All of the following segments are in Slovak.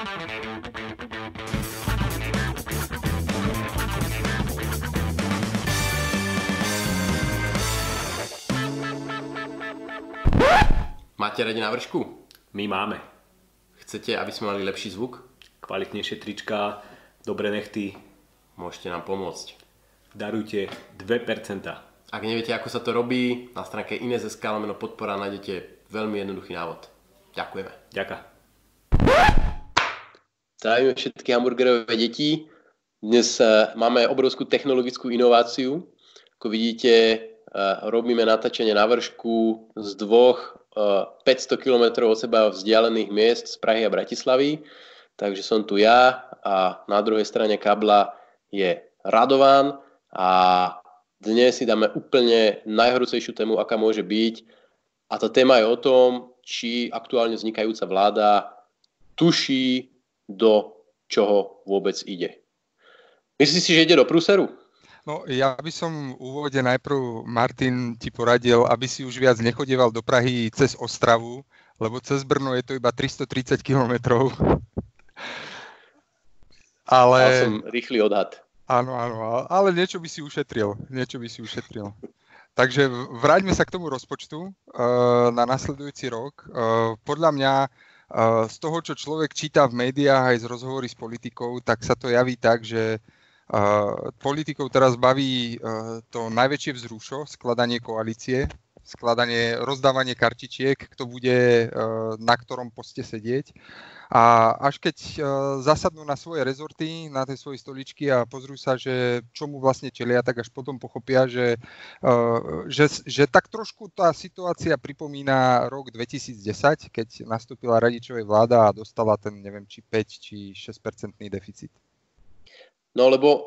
Máte radi návršku? My máme. Chcete, aby sme mali lepší zvuk? Kvalitnejšie trička, dobré nechty. Môžete nám pomôcť. Darujte 2%. Ak neviete, ako sa to robí, na stránke Ines.sk podpora nájdete veľmi jednoduchý návod. Ďakujeme. Ďakujem. Zdravíme všetky hamburgerové deti. Dnes eh, máme obrovskú technologickú inováciu. Ako vidíte, eh, robíme natáčanie na vršku z dvoch 500 km od seba vzdialených miest z Prahy a Bratislavy. Takže som tu ja a na druhej strane kabla je Radovan a dnes si dáme úplne najhorúcejšiu tému, aká môže byť. A tá téma je o tom, či aktuálne vznikajúca vláda tuší, do čoho vôbec ide. Myslíš si, že ide do prúseru? No ja by som v úvode najprv, Martin, ti poradil, aby si už viac nechodieval do Prahy cez Ostravu, lebo cez Brno je to iba 330 kilometrov. Ale... Mal som rýchly odhad. Áno, áno, ale niečo by si ušetril. Niečo by si ušetril. Takže vráťme sa k tomu rozpočtu uh, na nasledujúci rok. Uh, podľa mňa z toho, čo človek číta v médiách aj z rozhovory s politikou, tak sa to javí tak, že politikov teraz baví to najväčšie vzrušo, skladanie koalície, skladanie, rozdávanie kartičiek, kto bude uh, na ktorom poste sedieť. A až keď zasadnú na svoje rezorty, na tie svoje stoličky a pozrú sa, že čomu vlastne čelia, tak až potom pochopia, že, že, že tak trošku tá situácia pripomína rok 2010, keď nastúpila radičovej vláda a dostala ten, neviem, či 5 či 6 percentný deficit. No lebo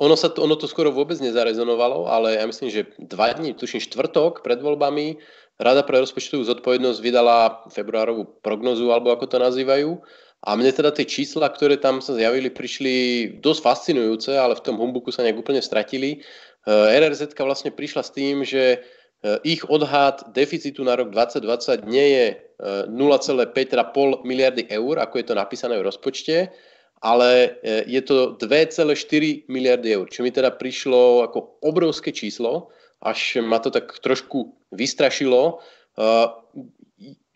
ono, sa to, ono to skoro vôbec nezarezonovalo, ale ja myslím, že dva dní, tuším štvrtok pred voľbami, Rada pre rozpočtovú zodpovednosť vydala februárovú prognozu, alebo ako to nazývajú. A mne teda tie čísla, ktoré tam sa zjavili, prišli dosť fascinujúce, ale v tom humbuku sa nejak úplne stratili. Uh, RRZ vlastne prišla s tým, že uh, ich odhad deficitu na rok 2020 nie je 0,5 teda pol miliardy eur, ako je to napísané v rozpočte, ale e, je to 2,4 miliardy eur, čo mi teda prišlo ako obrovské číslo, až ma to tak trošku vystrašilo. E,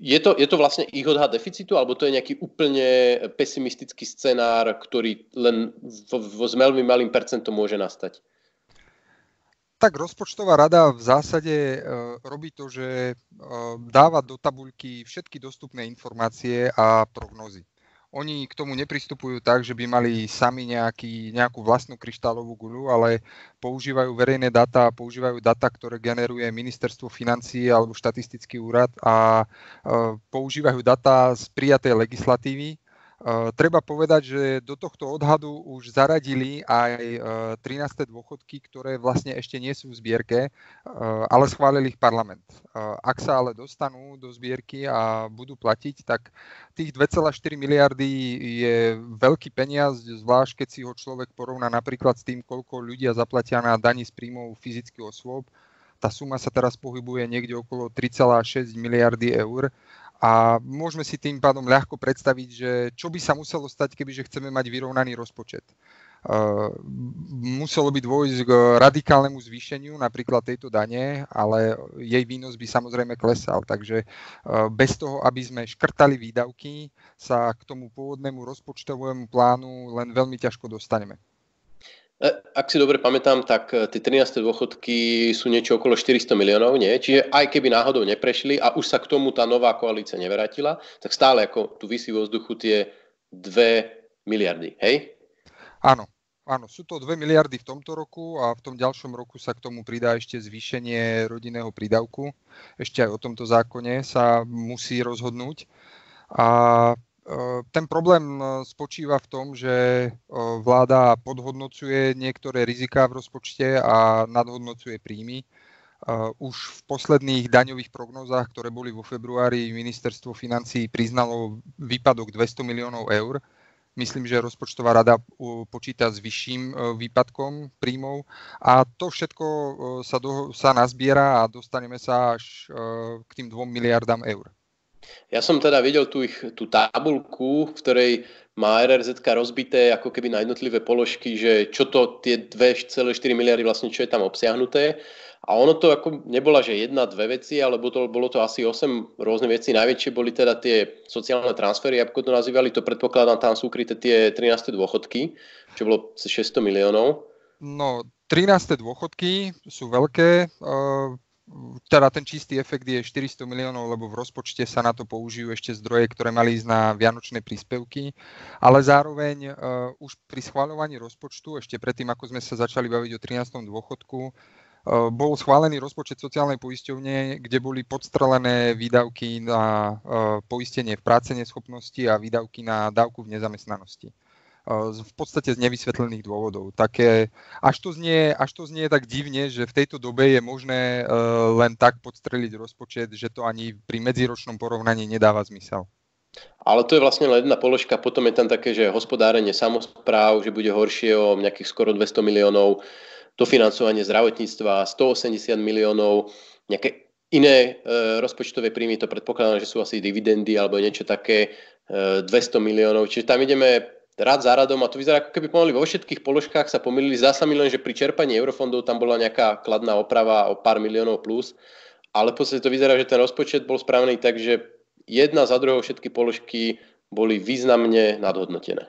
je to, je to vlastne ich odhad deficitu, alebo to je nejaký úplne pesimistický scenár, ktorý len vo, vo s veľmi malým percentom môže nastať? Tak rozpočtová rada v zásade e, robí to, že dáva do tabuľky všetky dostupné informácie a prognozy oni k tomu nepristupujú tak, že by mali sami nejaký, nejakú vlastnú kryštálovú guľu, ale používajú verejné dáta, používajú data, ktoré generuje ministerstvo financí alebo štatistický úrad a e, používajú data z prijatej legislatívy treba povedať, že do tohto odhadu už zaradili aj 13. Eh, dôchodky, ktoré vlastne ešte nie sú v zbierke, eh, ale schválil ich parlament. Ak sa ale dostanú do zbierky a budú platiť, tak tých 2,4 miliardy je veľký peniaz, zvlášť keď si ho človek porovná napríklad s tým, koľko ľudia zaplatia na daní z príjmov fyzických osôb. Tá suma sa teraz pohybuje niekde okolo 3,6 miliardy eur a môžeme si tým pádom ľahko predstaviť, že čo by sa muselo stať, kebyže chceme mať vyrovnaný rozpočet. Uh, muselo by dôjsť k radikálnemu zvýšeniu napríklad tejto dane, ale jej výnos by samozrejme klesal. Takže uh, bez toho, aby sme škrtali výdavky, sa k tomu pôvodnému rozpočtovému plánu len veľmi ťažko dostaneme. E, ak si dobre pamätám, tak e, tie 13. dôchodky sú niečo okolo 400 miliónov, nie? Čiže aj keby náhodou neprešli a už sa k tomu tá nová koalícia nevrátila, tak stále ako tu vysí vo vzduchu tie 2 miliardy, hej? Áno, áno, sú to 2 miliardy v tomto roku a v tom ďalšom roku sa k tomu pridá ešte zvýšenie rodinného prídavku. Ešte aj o tomto zákone sa musí rozhodnúť. A ten problém e, spočíva v tom, že e, vláda podhodnocuje niektoré riziká v rozpočte a nadhodnocuje príjmy. Už v posledných daňových prognózach, ktoré boli vo februári, ministerstvo financí priznalo výpadok 200 miliónov eur. Myslím, že rozpočtová rada počíta s vyšším výpadkom príjmov a to všetko sa, do, sa nazbiera a dostaneme sa až k tým 2 miliardám eur. Ja som teda videl tú, ich, tú tabulku, v ktorej má RRZ rozbité ako keby na jednotlivé položky, že čo to tie 2,4 miliardy vlastne, čo je tam obsiahnuté. A ono to ako nebola, že jedna, dve veci, ale to, bolo to asi 8 rôzne veci. Najväčšie boli teda tie sociálne transfery, ako to nazývali, to predpokladám, tam sú ukryté tie 13. dôchodky, čo bolo 600 miliónov. No, 13. dôchodky sú veľké. Teda ten čistý efekt je 400 miliónov, lebo v rozpočte sa na to použijú ešte zdroje, ktoré mali ísť na vianočné príspevky, ale zároveň uh, už pri schváľovaní rozpočtu, ešte predtým, ako sme sa začali baviť o 13. dôchodku, uh, bol schválený rozpočet sociálnej poisťovne, kde boli podstrelené výdavky na uh, poistenie v práce neschopnosti a výdavky na dávku v nezamestnanosti v podstate z nevysvetlených dôvodov. Také, až, to znie, až to znie tak divne, že v tejto dobe je možné len tak podstreliť rozpočet, že to ani pri medziročnom porovnaní nedáva zmysel. Ale to je vlastne len jedna položka, potom je tam také, že hospodárenie samozpráv, že bude horšie o nejakých skoro 200 miliónov, dofinancovanie zdravotníctva 180 miliónov, nejaké iné e, rozpočtové príjmy, to predpokladám, že sú asi dividendy alebo niečo také, e, 200 miliónov. Čiže tam ideme rad za radom a to vyzerá ako keby pomaly vo všetkých položkách sa pomýlili. Zdá sa mi len, že pri čerpaní eurofondov tam bola nejaká kladná oprava o pár miliónov plus, ale v podstate to vyzerá, že ten rozpočet bol správny tak, že jedna za druhou všetky položky boli významne nadhodnotené.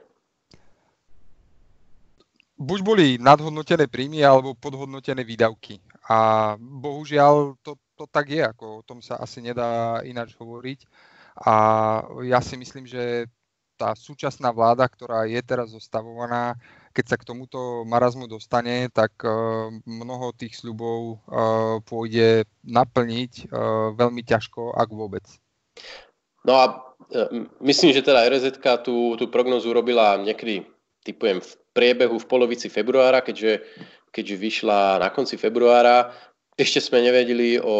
Buď boli nadhodnotené príjmy alebo podhodnotené výdavky. A bohužiaľ to, to tak je, ako o tom sa asi nedá ináč hovoriť. A ja si myslím, že tá súčasná vláda, ktorá je teraz zostavovaná, keď sa k tomuto marazmu dostane, tak e, mnoho tých sľubov e, pôjde naplniť e, veľmi ťažko, ak vôbec. No a myslím, že teda RZ tú, tú prognozu robila niekedy, typujem, v priebehu v polovici februára, keďže, keďže vyšla na konci februára. Ešte sme nevedeli o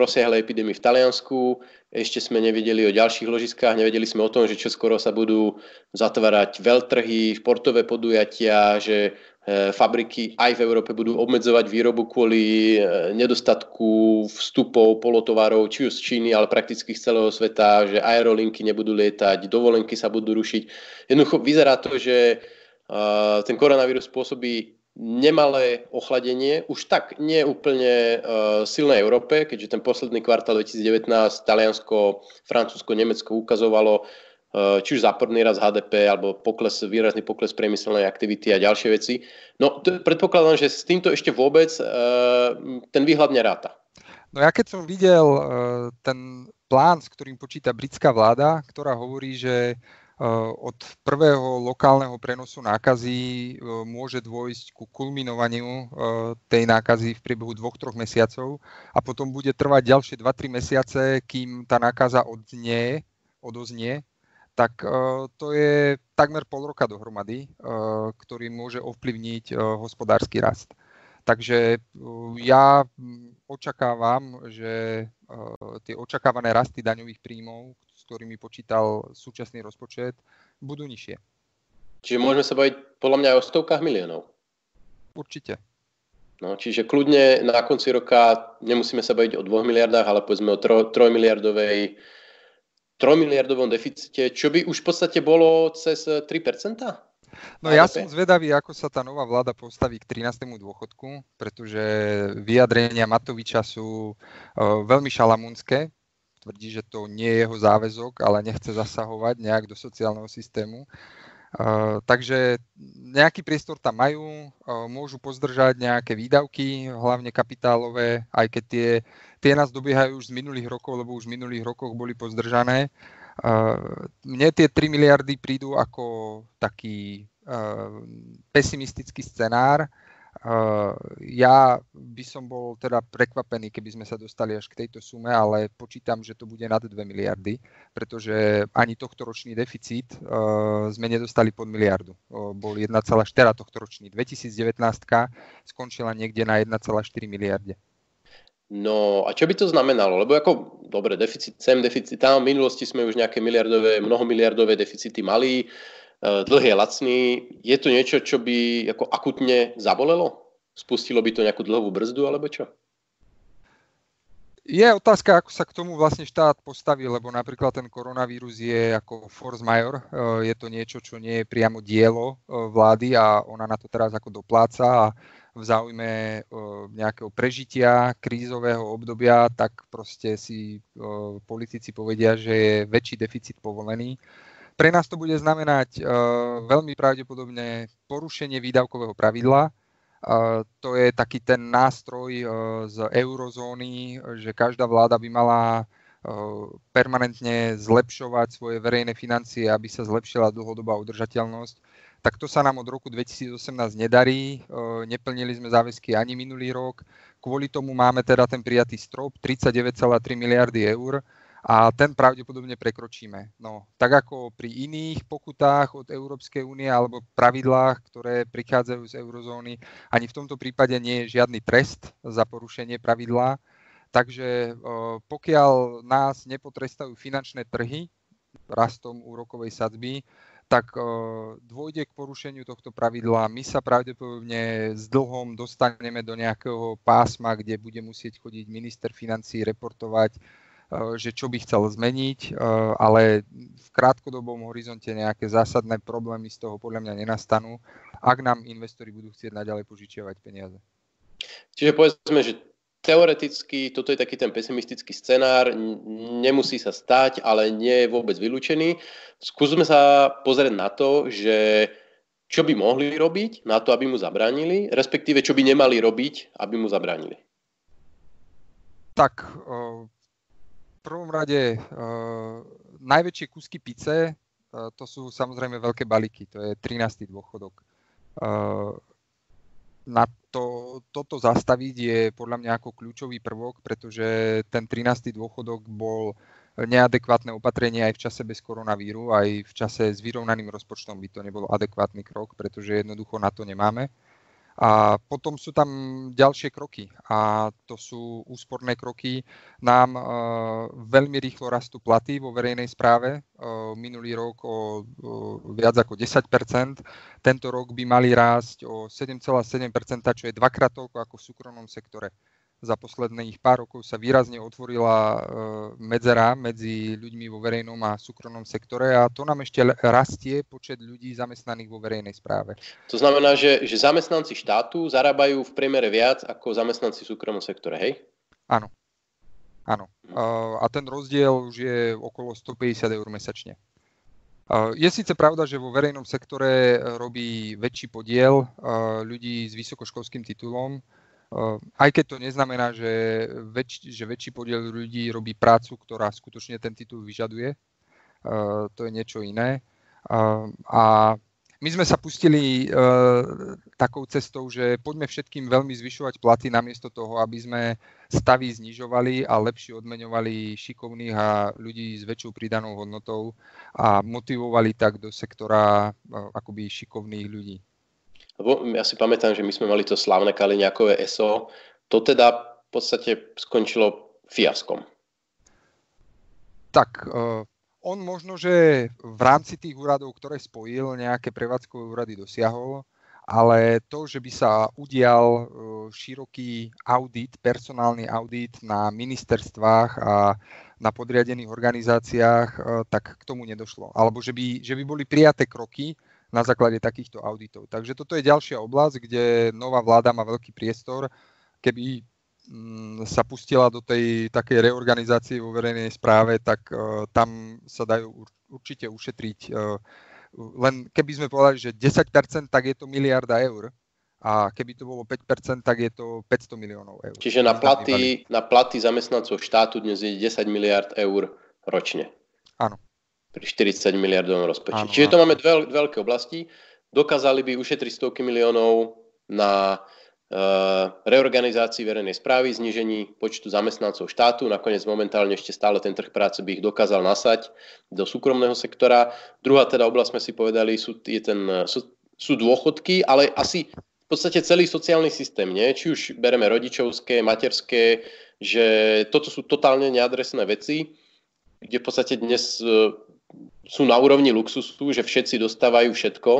rozsiahlej epidémii v Taliansku, ešte sme nevedeli o ďalších ložiskách, nevedeli sme o tom, že čo skoro sa budú zatvárať veľtrhy, športové podujatia, že e, fabriky aj v Európe budú obmedzovať výrobu kvôli e, nedostatku vstupov polotovarov, či už z Číny, ale prakticky z celého sveta, že aerolinky nebudú lietať, dovolenky sa budú rušiť. Jednoducho vyzerá to, že e, ten koronavírus spôsobí nemalé ochladenie, už tak nie úplne uh, silnej Európe, keďže ten posledný kvartál 2019 Taliansko, Francúzsko, Nemecko ukazovalo uh, či už záporný raz HDP alebo pokles, výrazný pokles priemyselnej aktivity a ďalšie veci. No to, predpokladám, že s týmto ešte vôbec uh, ten výhľad neráta. No ja keď som videl uh, ten plán, s ktorým počíta britská vláda, ktorá hovorí, že Eh, od prvého lokálneho prenosu nákazy eh, môže dôjsť ku kulminovaniu eh, tej nákazy v priebehu dvoch, troch mesiacov a potom bude trvať ďalšie 2-3 mesiace, kým tá nákaza odznie, odoznie, tak to je takmer pol roka dohromady, ktorý môže ovplyvniť hospodársky rast. Takže ja očakávam, že tie očakávané rasty daňových príjmov, ktorými počítal súčasný rozpočet, budú nižšie. Čiže môžeme sa baviť podľa mňa aj o stovkách miliónov. Určite. No, čiže kľudne na konci roka nemusíme sa baviť o 2 miliardách, ale povedzme o 3, 3 miliardovej 3 miliardovom deficite, čo by už v podstate bolo cez 3%? No ja som zvedavý, ako sa tá nová vláda postaví k 13. dôchodku, pretože vyjadrenia Matoviča sú uh, veľmi šalamúnske tvrdí, že to nie je jeho záväzok, ale nechce zasahovať nejak do sociálneho systému. Uh, takže nejaký priestor tam majú, uh, môžu pozdržať nejaké výdavky, hlavne kapitálové, aj keď tie, tie nás dobiehajú už z minulých rokov, lebo už v minulých rokoch boli pozdržané. Uh, mne tie 3 miliardy prídu ako taký pesimistický scenár, ja by som bol teda prekvapený, keby sme sa dostali až k tejto sume, ale počítam, že to bude nad 2 miliardy, pretože ani tohto ročný deficit sme nedostali pod miliardu. Bol 1,4 tohto ročný. 2019 skončila niekde na 1,4 miliarde. No a čo by to znamenalo? Lebo ako, dobre, deficit sem, deficit tam, v minulosti sme už nejaké miliardové, mnohomiliardové deficity mali, Eh, dlh je lacný. Je to niečo, čo by ako akutne zabolelo? Spustilo by to nejakú dlhovú brzdu alebo čo? Je otázka, ako sa k tomu vlastne štát postaví, lebo napríklad ten koronavírus je ako force major, je to niečo, čo nie je priamo dielo vlády a ona na to teraz ako dopláca a v záujme nejakého prežitia krízového obdobia, tak proste si politici povedia, že je väčší deficit povolený. Pre nás to bude znamenať veľmi pravdepodobne porušenie výdavkového pravidla. To je taký ten nástroj z eurozóny, že každá vláda by mala permanentne zlepšovať svoje verejné financie, aby sa zlepšila dlhodobá udržateľnosť tak to sa nám od roku 2018 nedarí. Neplnili sme záväzky ani minulý rok. Kvôli tomu máme teda ten prijatý strop 39,3 miliardy eur a ten pravdepodobne prekročíme. No, tak ako pri iných pokutách od Európskej únie alebo pravidlách, ktoré prichádzajú z eurozóny, ani v tomto prípade nie je žiadny trest za porušenie pravidla. Takže pokiaľ nás nepotrestajú finančné trhy rastom úrokovej sadzby, tak dôjde k porušeniu tohto pravidla. My sa pravdepodobne s dlhom dostaneme do nejakého pásma, kde bude musieť chodiť minister financí reportovať, že čo by chcel zmeniť, ale v krátkodobom horizonte nejaké zásadné problémy z toho podľa mňa nenastanú, ak nám investori budú chcieť naďalej požičiavať peniaze. Čiže povedzme, že teoreticky toto je taký ten pesimistický scenár, nemusí sa stať, ale nie je vôbec vylúčený. Skúsme sa pozrieť na to, že čo by mohli robiť na to, aby mu zabránili, respektíve čo by nemali robiť, aby mu zabránili. Tak, v prvom rade najväčšie kúsky pice, to sú samozrejme veľké balíky, to je 13. dôchodok na to, toto zastaviť je podľa mňa ako kľúčový prvok, pretože ten 13. dôchodok bol neadekvátne opatrenie aj v čase bez koronavíru, aj v čase s vyrovnaným rozpočtom by to nebol adekvátny krok, pretože jednoducho na to nemáme. A potom sú tam ďalšie kroky a to sú úsporné kroky. Nám uh, veľmi rýchlo rastú platy vo verejnej správe. Uh, minulý rok o uh, viac ako 10% Tento rok by mali rásť o 7,7% čo je dvakrát toľko ako v súkromnom sektore za posledných pár rokov sa výrazne otvorila e, medzera medzi ľuďmi vo verejnom a súkromnom sektore a to nám ešte rastie počet ľudí zamestnaných vo verejnej správe. To znamená, že, že zamestnanci štátu zarábajú v priemere viac ako zamestnanci v súkromnom sektore, hej? Áno. Áno. Mhm. A ten rozdiel už je okolo 150 eur mesačne. Je síce pravda, že vo verejnom sektore robí väčší podiel ľudí s vysokoškolským titulom, aj keď to neznamená, že, väč, že väčší podiel ľudí robí prácu, ktorá skutočne ten titul vyžaduje. To je niečo iné. A my sme sa pustili takou cestou, že poďme všetkým veľmi zvyšovať platy namiesto toho, aby sme stavy znižovali a lepšie odmeňovali šikovných a ľudí s väčšou pridanou hodnotou a motivovali tak do sektora akoby šikovných ľudí. Lebo ja si pamätám, že my sme mali to slavné Kaliňákové SO. To teda v podstate skončilo fiaskom. Tak, uh, on možno, že v rámci tých úradov, ktoré spojil, nejaké prevádzkové úrady dosiahol, ale to, že by sa udial uh, široký audit, personálny audit na ministerstvách a na podriadených organizáciách, uh, tak k tomu nedošlo. Alebo že by, že by boli prijaté kroky, na základe takýchto auditov. Takže toto je ďalšia oblasť, kde nová vláda má veľký priestor. Keby mm, sa pustila do tej takej reorganizácie vo verejnej správe, tak uh, tam sa dajú určite ušetriť. Uh, len keby sme povedali, že 10%, tak je to miliarda eur. A keby to bolo 5%, tak je to 500 miliónov eur. Čiže na platy, na platy zamestnancov štátu dnes je 10 miliard eur ročne. Áno pri 40 miliardovom rozpočte. Čiže to máme dve, dve veľké oblasti. Dokázali by ušetriť stovky miliónov na uh, reorganizácii verejnej správy, znižení počtu zamestnancov štátu. Nakoniec momentálne ešte stále ten trh práce by ich dokázal nasať do súkromného sektora. Druhá teda oblasť sme si povedali, sú, je ten, sú, sú dôchodky, ale asi v podstate celý sociálny systém, nie? či už bereme rodičovské, materské, že toto sú totálne neadresné veci, kde v podstate dnes e, sú na úrovni luxusu, že všetci dostávajú všetko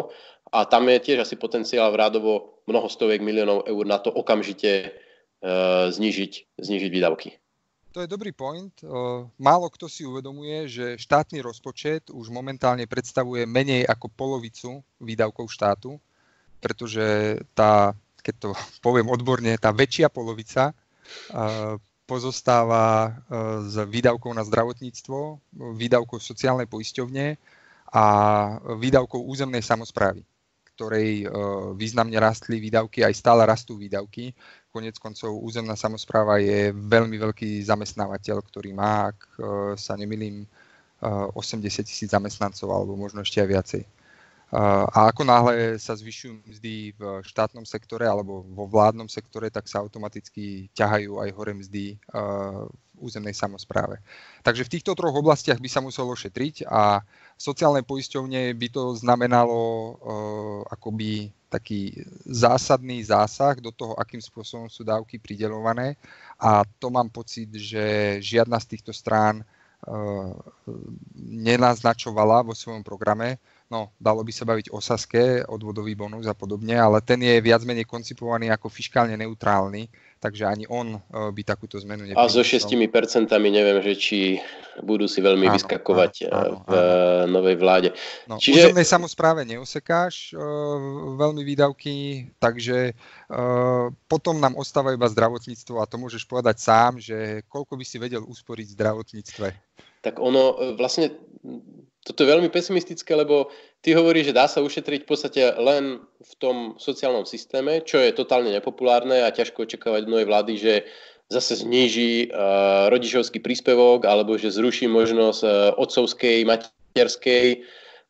a tam je tiež asi potenciál v rádovo mnoho stoviek miliónov eur na to okamžite e, znižiť, znižiť výdavky. To je dobrý point. Málo kto si uvedomuje, že štátny rozpočet už momentálne predstavuje menej ako polovicu výdavkov štátu, pretože tá, keď to poviem odborne, tá väčšia polovica pozostáva z výdavkov na zdravotníctvo, výdavkov sociálnej poisťovne a výdavkov územnej samozprávy ktorej významne rastli výdavky, aj stále rastú výdavky. Konec koncov územná samozpráva je veľmi veľký zamestnávateľ, ktorý má, ak e, sa nemilím, 80 e, tisíc zamestnancov alebo možno ešte aj viacej. A ako náhle sa zvyšujú mzdy v štátnom sektore alebo vo vládnom sektore, tak sa automaticky ťahajú aj hore mzdy v územnej samozpráve. Takže v týchto troch oblastiach by sa muselo šetriť a sociálnej poisťovne by to znamenalo akoby taký zásadný zásah do toho, akým spôsobom sú dávky pridelované a to mám pocit, že žiadna z týchto strán nenaznačovala vo svojom programe. No, dalo by sa baviť o Saske, odvodový bonus a podobne, ale ten je viac menej koncipovaný ako fiskálne neutrálny takže ani on e, by takúto zmenu nepriniesol. A so 6% neviem, že či budú si veľmi áno, vyskakovať áno, e, áno, v áno. novej vláde. No, Čiže... Územnej samozpráve neosekáš uh, veľmi výdavky, takže uh, potom nám ostáva iba zdravotníctvo a to môžeš povedať sám, že koľko by si vedel usporiť v zdravotníctve. Tak ono vlastne toto je veľmi pesimistické, lebo ty hovoríš, že dá sa ušetriť v podstate len v tom sociálnom systéme, čo je totálne nepopulárne a ťažko očakávať od novej vlády, že zase zníži uh, rodičovský príspevok alebo že zruší možnosť uh, otcovskej, materskej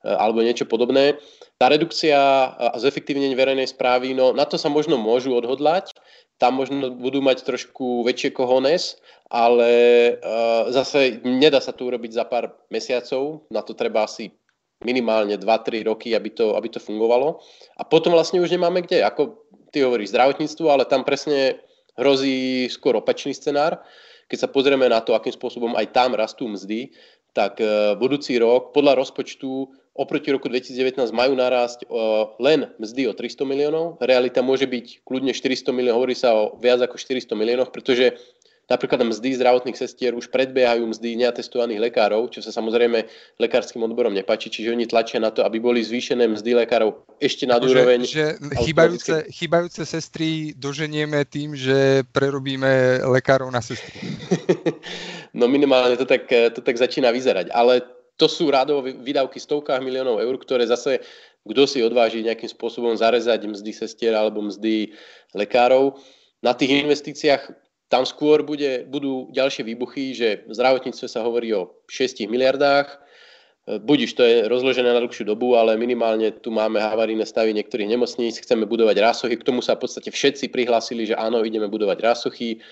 uh, alebo niečo podobné. Tá redukcia a zefektívnenie verejnej správy, no na to sa možno môžu odhodlať, tam možno budú mať trošku väčšie kohones, ale uh, zase nedá sa to urobiť za pár mesiacov, na to treba asi minimálne 2-3 roky, aby to, aby to fungovalo. A potom vlastne už nemáme kde. Ako ty hovoríš zdravotníctvo, ale tam presne hrozí skôr opačný scenár. Keď sa pozrieme na to, akým spôsobom aj tam rastú mzdy, tak uh, budúci rok podľa rozpočtu oproti roku 2019 majú narásť uh, len mzdy o 300 miliónov. Realita môže byť kľudne 400 miliónov, hovorí sa o viac ako 400 miliónoch, pretože Napríklad mzdy zdravotných sestier už predbiehajú mzdy neatestovaných lekárov, čo sa samozrejme lekárskym odborom nepáči, čiže oni tlačia na to, aby boli zvýšené mzdy lekárov ešte na úroveň. Že, že chýbajúce, chýbajúce sestry doženieme tým, že prerobíme lekárov na sestry. no minimálne to tak, to tak začína vyzerať, ale to sú rádové výdavky stovkách miliónov eur, ktoré zase kto si odváži nejakým spôsobom zarezať mzdy sestier alebo mzdy lekárov. Na tých investíciách tam skôr bude, budú ďalšie výbuchy, že v zdravotníctve sa hovorí o 6 miliardách. Budiš, to je rozložené na dlhšiu dobu, ale minimálne tu máme havarijné stavy niektorých nemocníc, chceme budovať rásochy. K tomu sa v podstate všetci prihlásili, že áno, ideme budovať rásochy.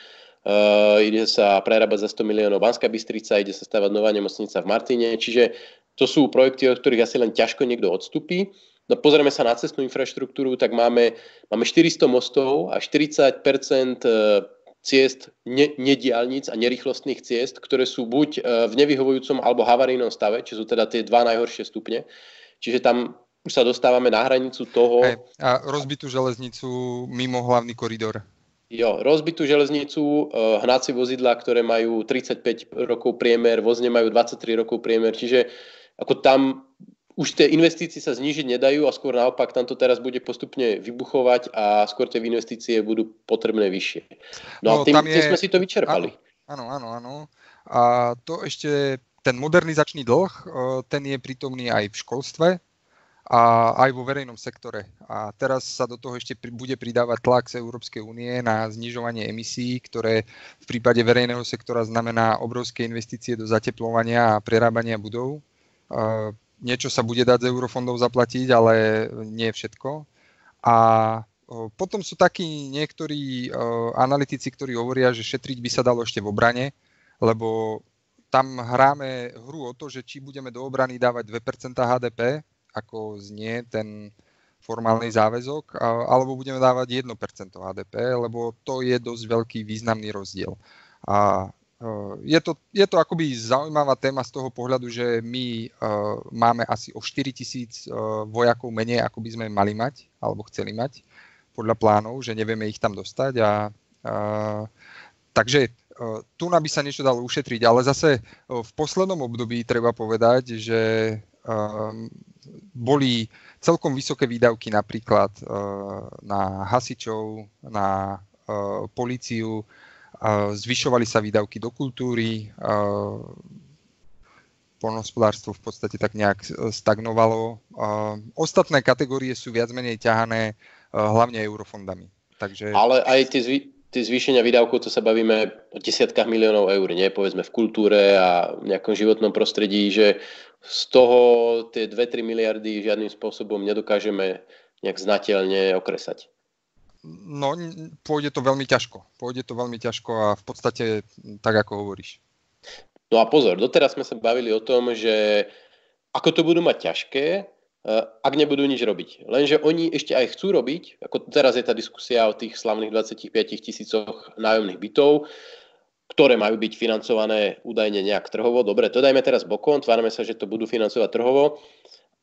Uh, ide sa prerábať za 100 miliónov Banská Bystrica, ide sa stavať nová nemocnica v Martine, čiže to sú projekty, od ktorých asi len ťažko niekto odstupí. No pozrieme sa na cestnú infraštruktúru, tak máme, máme 400 mostov a 40 ciest, ne, nedialnic a nerýchlostných ciest, ktoré sú buď e, v nevyhovujúcom alebo havarijnom stave, čo sú teda tie dva najhoršie stupne. Čiže tam už sa dostávame na hranicu toho... Hey, a rozbitú železnicu mimo hlavný koridor. Jo, rozbitú železnicu, e, hnacie vozidla, ktoré majú 35 rokov priemer, vozne majú 23 rokov priemer, čiže ako tam už tie investície sa znížiť nedajú a skôr naopak tam to teraz bude postupne vybuchovať a skôr tie investície budú potrebné vyššie. No, no a tým, je... tým sme si to vyčerpali. Áno, áno, áno. A to ešte, ten modernizačný dlh, ten je prítomný aj v školstve a aj vo verejnom sektore. A teraz sa do toho ešte bude pridávať tlak z Európskej únie na znižovanie emisí, ktoré v prípade verejného sektora znamená obrovské investície do zateplovania a prerábania budov niečo sa bude dať z eurofondov zaplatiť, ale nie všetko. A potom sú takí niektorí analytici, ktorí hovoria, že šetriť by sa dalo ešte v obrane, lebo tam hráme hru o to, že či budeme do obrany dávať 2% HDP, ako znie ten formálny záväzok, alebo budeme dávať 1% HDP, lebo to je dosť veľký významný rozdiel. A je to, je to akoby zaujímavá téma z toho pohľadu, že my uh, máme asi o 4 tisíc uh, vojakov menej, ako by sme mali mať, alebo chceli mať, podľa plánov, že nevieme ich tam dostať a uh, takže tu by sa niečo dalo ušetriť, ale zase v poslednom období treba povedať, že boli celkom vysoké výdavky napríklad na hasičov, na políciu, zvyšovali sa výdavky do kultúry, polnohospodárstvo v podstate tak nejak stagnovalo. Ostatné kategórie sú viac menej ťahané hlavne eurofondami. Takže... Ale aj tie, zvý, tie zvýšenia výdavkov, to sa bavíme o desiatkách miliónov eur, nie? Povedzme v kultúre a v nejakom životnom prostredí, že z toho tie 2-3 miliardy žiadnym spôsobom nedokážeme nejak znateľne okresať. No, pôjde to veľmi ťažko. Pôjde to veľmi ťažko a v podstate tak, ako hovoríš. No a pozor, doteraz sme sa bavili o tom, že ako to budú mať ťažké, ak nebudú nič robiť. Lenže oni ešte aj chcú robiť, ako teraz je tá diskusia o tých slavných 25 tisícoch nájomných bytov, ktoré majú byť financované údajne nejak trhovo. Dobre, to dajme teraz bokom, tvárame sa, že to budú financovať trhovo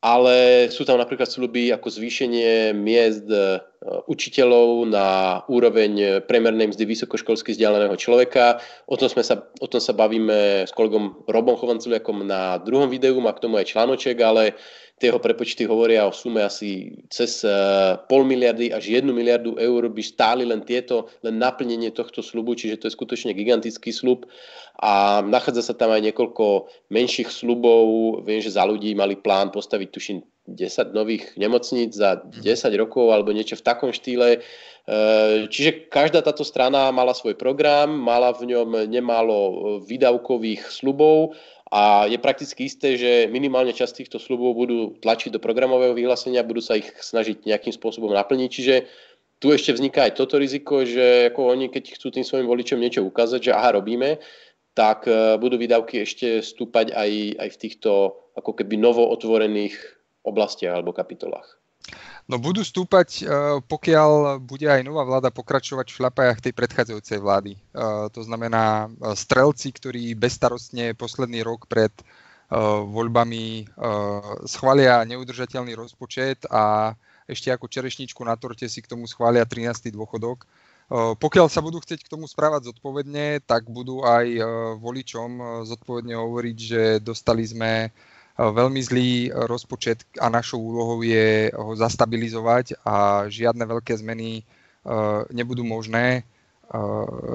ale sú tam napríklad sluby ako zvýšenie miest e, učiteľov na úroveň premernej mzdy vysokoškolsky vzdialeného človeka. O tom, sme sa, o tom sa bavíme s kolegom Robom Chovanculiakom na druhom videu, má k tomu aj článoček, ale tie jeho prepočty hovoria o sume asi cez e, pol miliardy až jednu miliardu eur by stáli len tieto, len naplnenie tohto slubu, čiže to je skutočne gigantický slub a nachádza sa tam aj niekoľko menších slubov. Viem, že za ľudí mali plán postaviť, tuším, 10 nových nemocníc za 10 rokov alebo niečo v takom štýle. E, čiže každá táto strana mala svoj program, mala v ňom nemálo výdavkových slubov a je prakticky isté, že minimálne časť týchto slubov budú tlačiť do programového vyhlásenia, budú sa ich snažiť nejakým spôsobom naplniť. Čiže tu ešte vzniká aj toto riziko, že ako oni, keď chcú tým svojim voličom niečo ukázať, že aha, robíme, tak e, budú výdavky ešte stúpať aj, aj v týchto ako keby novo otvorených oblastiach alebo kapitolách. No budú stúpať, e, pokiaľ bude aj nová vláda pokračovať v šľapajach tej predchádzajúcej vlády. E, to znamená strelci, ktorí bezstarostne posledný rok pred voľbami schvália neudržateľný rozpočet a ešte ako čerešničku na torte si k tomu schvália 13. dôchodok pokiaľ sa budú chcieť k tomu správať zodpovedne, tak budú aj voličom zodpovedne hovoriť, že dostali sme veľmi zlý rozpočet a našou úlohou je ho zastabilizovať a žiadne veľké zmeny nebudú možné,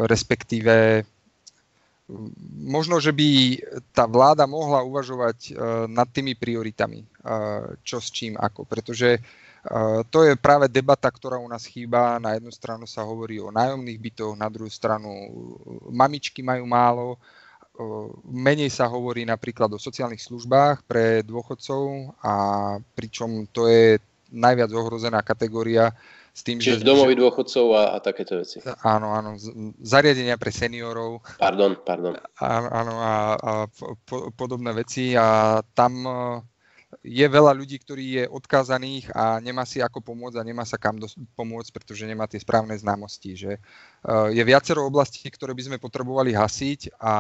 respektíve možno, že by tá vláda mohla uvažovať nad tými prioritami, čo s čím ako, pretože to je práve debata, ktorá u nás chýba. Na jednu stranu sa hovorí o nájomných bytoch, na druhú stranu mamičky majú málo. Menej sa hovorí napríklad o sociálnych službách pre dôchodcov a pričom to je najviac ohrozená kategória s tým, Čiže že... domovy dôchodcov a, a takéto veci. Áno, áno, zariadenia pre seniorov. Pardon, pardon. Áno, a, a po, podobné veci a tam je veľa ľudí, ktorí je odkázaných a nemá si ako pomôcť a nemá sa kam dos- pomôcť, pretože nemá tie správne známosti. Že uh, je viacero oblastí, ktoré by sme potrebovali hasiť a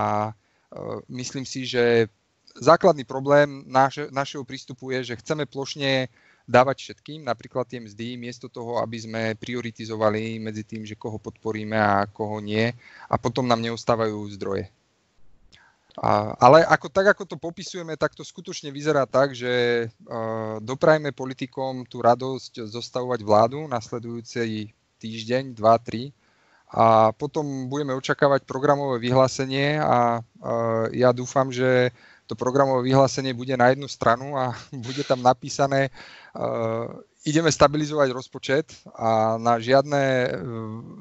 myslím si, že základný problém naš- našeho prístupu je, že chceme plošne dávať všetkým, napríklad tie mzdy, miesto toho, aby sme prioritizovali medzi tým, že koho podporíme a koho nie a potom nám neostávajú zdroje. A, ale ako, tak, ako to popisujeme, tak to skutočne vyzerá tak, že uh, doprajme politikom tú radosť zostavovať vládu nasledujúcej týždeň, dva, tri a potom budeme očakávať programové vyhlásenie a uh, ja dúfam, že to programové vyhlásenie bude na jednu stranu a bude tam napísané uh, ideme stabilizovať rozpočet a na žiadne e,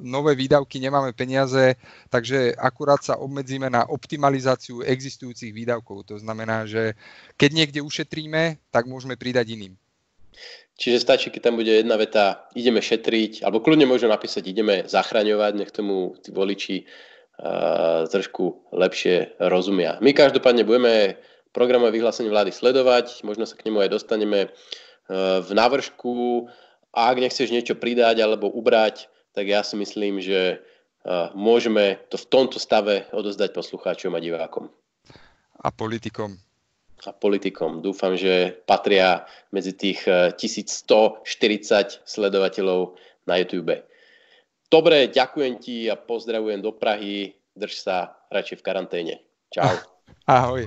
nové výdavky nemáme peniaze, takže akurát sa obmedzíme na optimalizáciu existujúcich výdavkov. To znamená, že keď niekde ušetríme, tak môžeme pridať iným. Čiže stačí, keď tam bude jedna veta, ideme šetriť, alebo kľudne môžeme napísať, ideme zachraňovať, nech tomu tí voliči uh, trošku lepšie rozumia. My každopádne budeme programové vyhlásenie vlády sledovať, možno sa k nemu aj dostaneme v návršku a ak nechceš niečo pridať alebo ubrať, tak ja si myslím, že môžeme to v tomto stave odozdať poslucháčom a divákom. A politikom. A politikom. Dúfam, že patria medzi tých 1140 sledovateľov na YouTube. Dobre, ďakujem ti a pozdravujem do Prahy. drž sa radšej v karanténe. Čau. Ahoj.